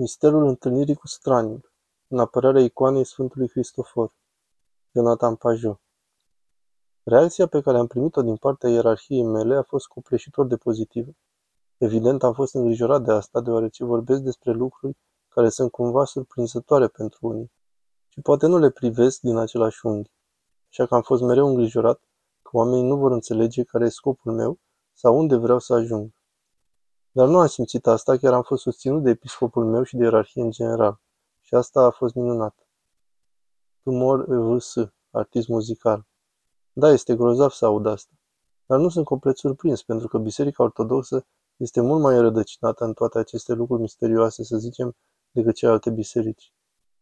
Misterul întâlnirii cu straniul. În apărarea icoanei Sfântului Hristofor. Jonathan Pajot. Reacția pe care am primit-o din partea ierarhiei mele a fost copleșitor de pozitivă. Evident, am fost îngrijorat de asta, deoarece vorbesc despre lucruri care sunt cumva surprinzătoare pentru unii și poate nu le privesc din același unghi. Așa că am fost mereu îngrijorat că oamenii nu vor înțelege care e scopul meu sau unde vreau să ajung. Dar nu am simțit asta, chiar am fost susținut de episcopul meu și de ierarhie în general. Și asta a fost minunat. Tumor V.S. artist muzical. Da, este grozav să aud asta. Dar nu sunt complet surprins, pentru că Biserica Ortodoxă este mult mai rădăcinată în toate aceste lucruri misterioase, să zicem, decât celelalte biserici.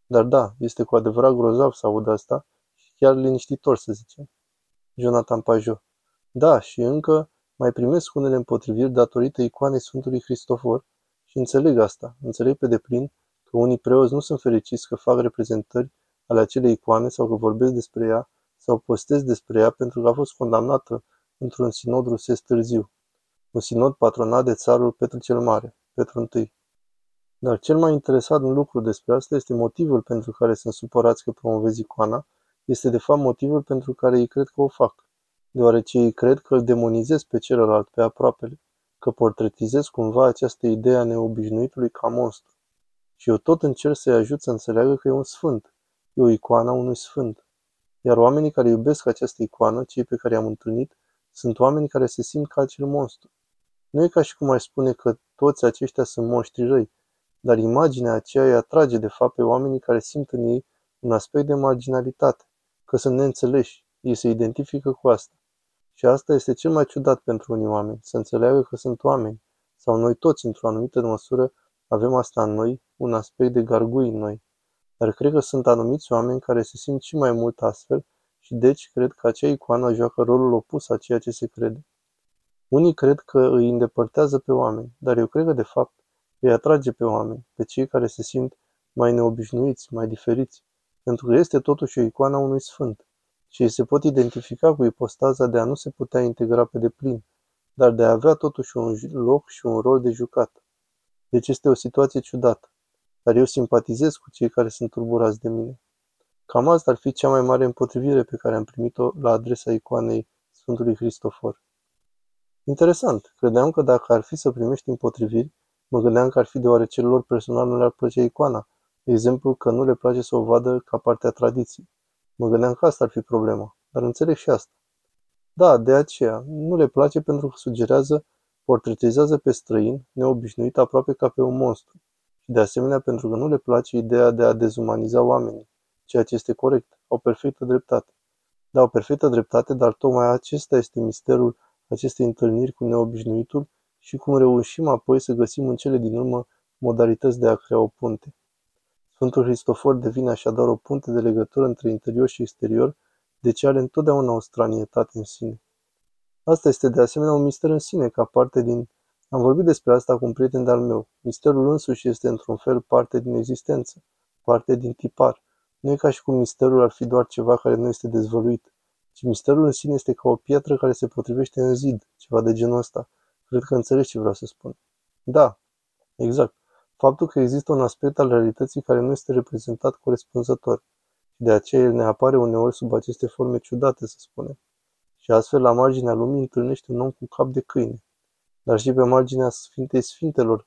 Dar da, este cu adevărat grozav să aud asta și chiar liniștitor, să zicem. Jonathan Pajot. Da, și încă mai primesc unele împotriviri datorită icoanei Sfântului Hristofor și înțeleg asta, înțeleg pe deplin că unii preoți nu sunt fericiți că fac reprezentări ale acelei icoane sau că vorbesc despre ea sau postez despre ea pentru că a fost condamnată într-un sinod rusesc târziu, un sinod patronat de țarul Petru cel Mare, Petru I. Dar cel mai interesat în lucru despre asta este motivul pentru care sunt supărați că promovezi icoana, este de fapt motivul pentru care ei cred că o fac deoarece ei cred că îl demonizez pe celălalt, pe aproapele, că portretizez cumva această idee a neobișnuitului ca monstru. Și eu tot încerc să-i ajut să înțeleagă că e un sfânt, e o icoană a unui sfânt. Iar oamenii care iubesc această icoană, cei pe care i-am întâlnit, sunt oameni care se simt ca acel monstru. Nu e ca și cum aș spune că toți aceștia sunt monștri răi, dar imaginea aceea îi atrage de fapt pe oamenii care simt în ei un aspect de marginalitate, că sunt neînțeleși, ei se identifică cu asta. Și asta este cel mai ciudat pentru unii oameni, să înțeleagă că sunt oameni, sau noi toți, într-o anumită măsură, avem asta în noi, un aspect de gargui în noi. Dar cred că sunt anumiți oameni care se simt și mai mult astfel și deci cred că acea icoană joacă rolul opus a ceea ce se crede. Unii cred că îi îndepărtează pe oameni, dar eu cred că de fapt îi atrage pe oameni, pe cei care se simt mai neobișnuiți, mai diferiți, pentru că este totuși o icoană a unui sfânt și ei se pot identifica cu ipostaza de a nu se putea integra pe deplin, dar de a avea totuși un loc și un rol de jucat. Deci este o situație ciudată, dar eu simpatizez cu cei care sunt turburați de mine. Cam asta ar fi cea mai mare împotrivire pe care am primit-o la adresa icoanei Sfântului Hristofor. Interesant, credeam că dacă ar fi să primești împotriviri, mă gândeam că ar fi deoarece lor personal nu le-ar plăcea icoana, de exemplu că nu le place să o vadă ca parte a tradiției. Mă gândeam că asta ar fi problema, dar înțeleg și asta. Da, de aceea, nu le place pentru că sugerează, portretizează pe străin, neobișnuit aproape ca pe un monstru. Și de asemenea pentru că nu le place ideea de a dezumaniza oamenii, ceea ce este corect, au perfectă dreptate. Da, au perfectă dreptate, dar tocmai acesta este misterul acestei întâlniri cu neobișnuitul și cum reușim apoi să găsim în cele din urmă modalități de a crea o punte. Sfântul Hristofor devine așadar o punte de legătură între interior și exterior, deci are întotdeauna o stranietate în sine. Asta este de asemenea un mister în sine, ca parte din... Am vorbit despre asta cu un prieten de-al meu. Misterul însuși este într-un fel parte din existență, parte din tipar. Nu e ca și cum misterul ar fi doar ceva care nu este dezvăluit, ci misterul în sine este ca o piatră care se potrivește în zid, ceva de genul ăsta. Cred că înțelegi ce vreau să spun. Da, exact faptul că există un aspect al realității care nu este reprezentat corespunzător și de aceea el ne apare uneori sub aceste forme ciudate, să spunem. Și astfel, la marginea lumii întâlnește un om cu cap de câine, dar și pe marginea Sfintei Sfintelor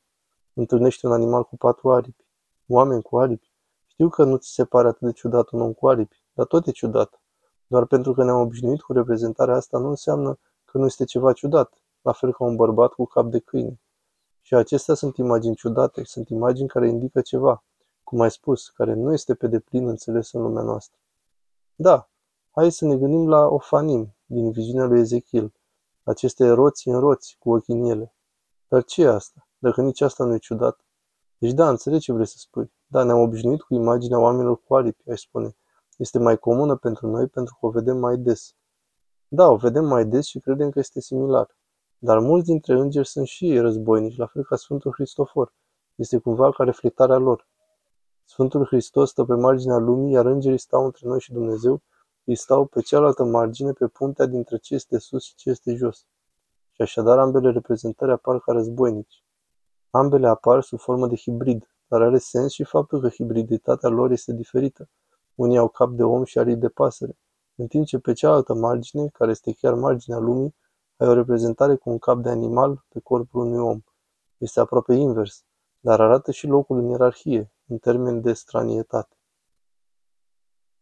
întâlnește un animal cu patru aripi, oameni cu aripi. Știu că nu ți se pare atât de ciudat un om cu aripi, dar tot e ciudat. Doar pentru că ne-am obișnuit cu reprezentarea asta nu înseamnă că nu este ceva ciudat, la fel ca un bărbat cu cap de câine. Și acestea sunt imagini ciudate, sunt imagini care indică ceva, cum ai spus, care nu este pe deplin înțeles în lumea noastră. Da, hai să ne gândim la Ofanim, din viziunea lui Ezechiel, aceste roți în roți, cu ochii în ele. Dar ce e asta? Dacă nici asta nu e ciudat. Deci da, înțeleg ce vrei să spui. Da, ne-am obișnuit cu imaginea oamenilor cu aripi, aș spune. Este mai comună pentru noi pentru că o vedem mai des. Da, o vedem mai des și credem că este similar. Dar mulți dintre îngeri sunt și ei războinici, la fel ca Sfântul Hristofor. Este cumva ca reflectarea lor. Sfântul Hristos stă pe marginea lumii, iar îngerii stau între noi și Dumnezeu, îi stau pe cealaltă margine, pe puntea dintre ce este sus și ce este jos. Și așadar ambele reprezentări apar ca războinici. Ambele apar sub formă de hibrid, dar are sens și faptul că hibriditatea lor este diferită. Unii au cap de om și aripi de pasăre, în timp ce pe cealaltă margine, care este chiar marginea lumii, ai o reprezentare cu un cap de animal pe corpul unui om. Este aproape invers, dar arată și locul în ierarhie, în termeni de stranietate.